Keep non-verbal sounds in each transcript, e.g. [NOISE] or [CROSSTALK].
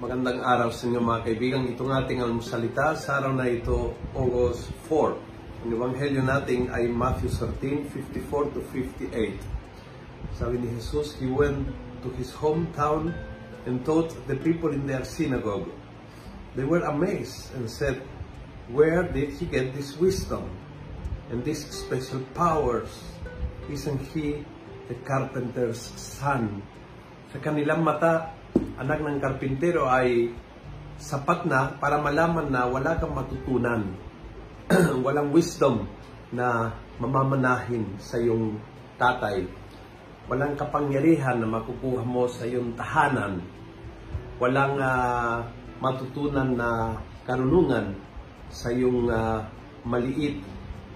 Magandang araw sa inyo mga kaibigan. Itong ating almusalita sa araw na ito, August 4. Ang ebanghelyo natin ay Matthew 13, 54 to 58. Sabi ni Jesus, He went to His hometown and taught the people in their synagogue. They were amazed and said, Where did He get this wisdom and these special powers? Isn't He the carpenter's son? Sa kanilang mata, anak ng karpintero ay sapat na para malaman na wala kang matutunan. [CLEARS THROAT] Walang wisdom na mamamanahin sa iyong tatay. Walang kapangyarihan na makukuha mo sa iyong tahanan. Walang uh, matutunan na karunungan sa iyong uh, maliit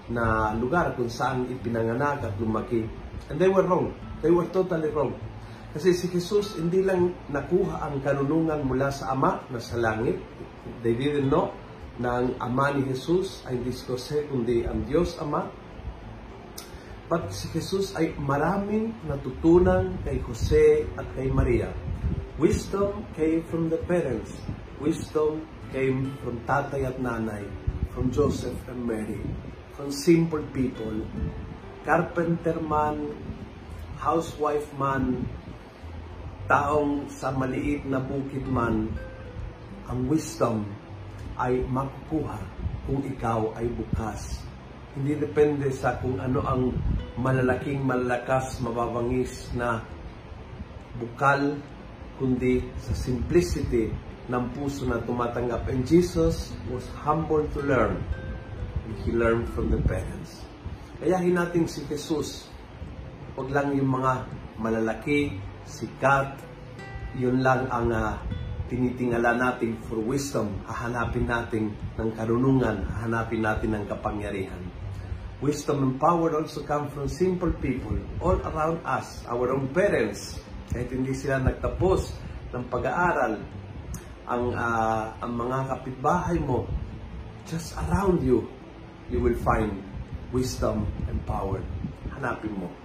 na lugar kung saan ipinanganak at lumaki. And they were wrong. They were totally wrong. Kasi si Jesus hindi lang nakuha ang karunungan mula sa Ama na sa langit. They didn't know na ang Ama ni Jesus ay hindi si Jose kundi ang Diyos Ama. But si Jesus ay maraming natutunan kay Jose at kay Maria. Wisdom came from the parents. Wisdom came from tatay at nanay, from Joseph and Mary, from simple people, carpenter man, housewife man, taong sa maliit na bukid man, ang wisdom ay makukuha kung ikaw ay bukas. Hindi depende sa kung ano ang malalaking, malalakas, mababangis na bukal, kundi sa simplicity ng puso na tumatanggap. And Jesus was humble to learn. And He learned from the parents. Kaya natin si Jesus, huwag lang yung mga malalaki, sikat, yun lang ang uh, tinitingala natin for wisdom. Hahanapin natin ng karunungan, hahanapin natin ng kapangyarihan. Wisdom and power also come from simple people all around us, our own parents. Kahit hindi sila nagtapos ng pag-aaral, ang, uh, ang mga kapitbahay mo, just around you, you will find wisdom and power. Hanapin mo.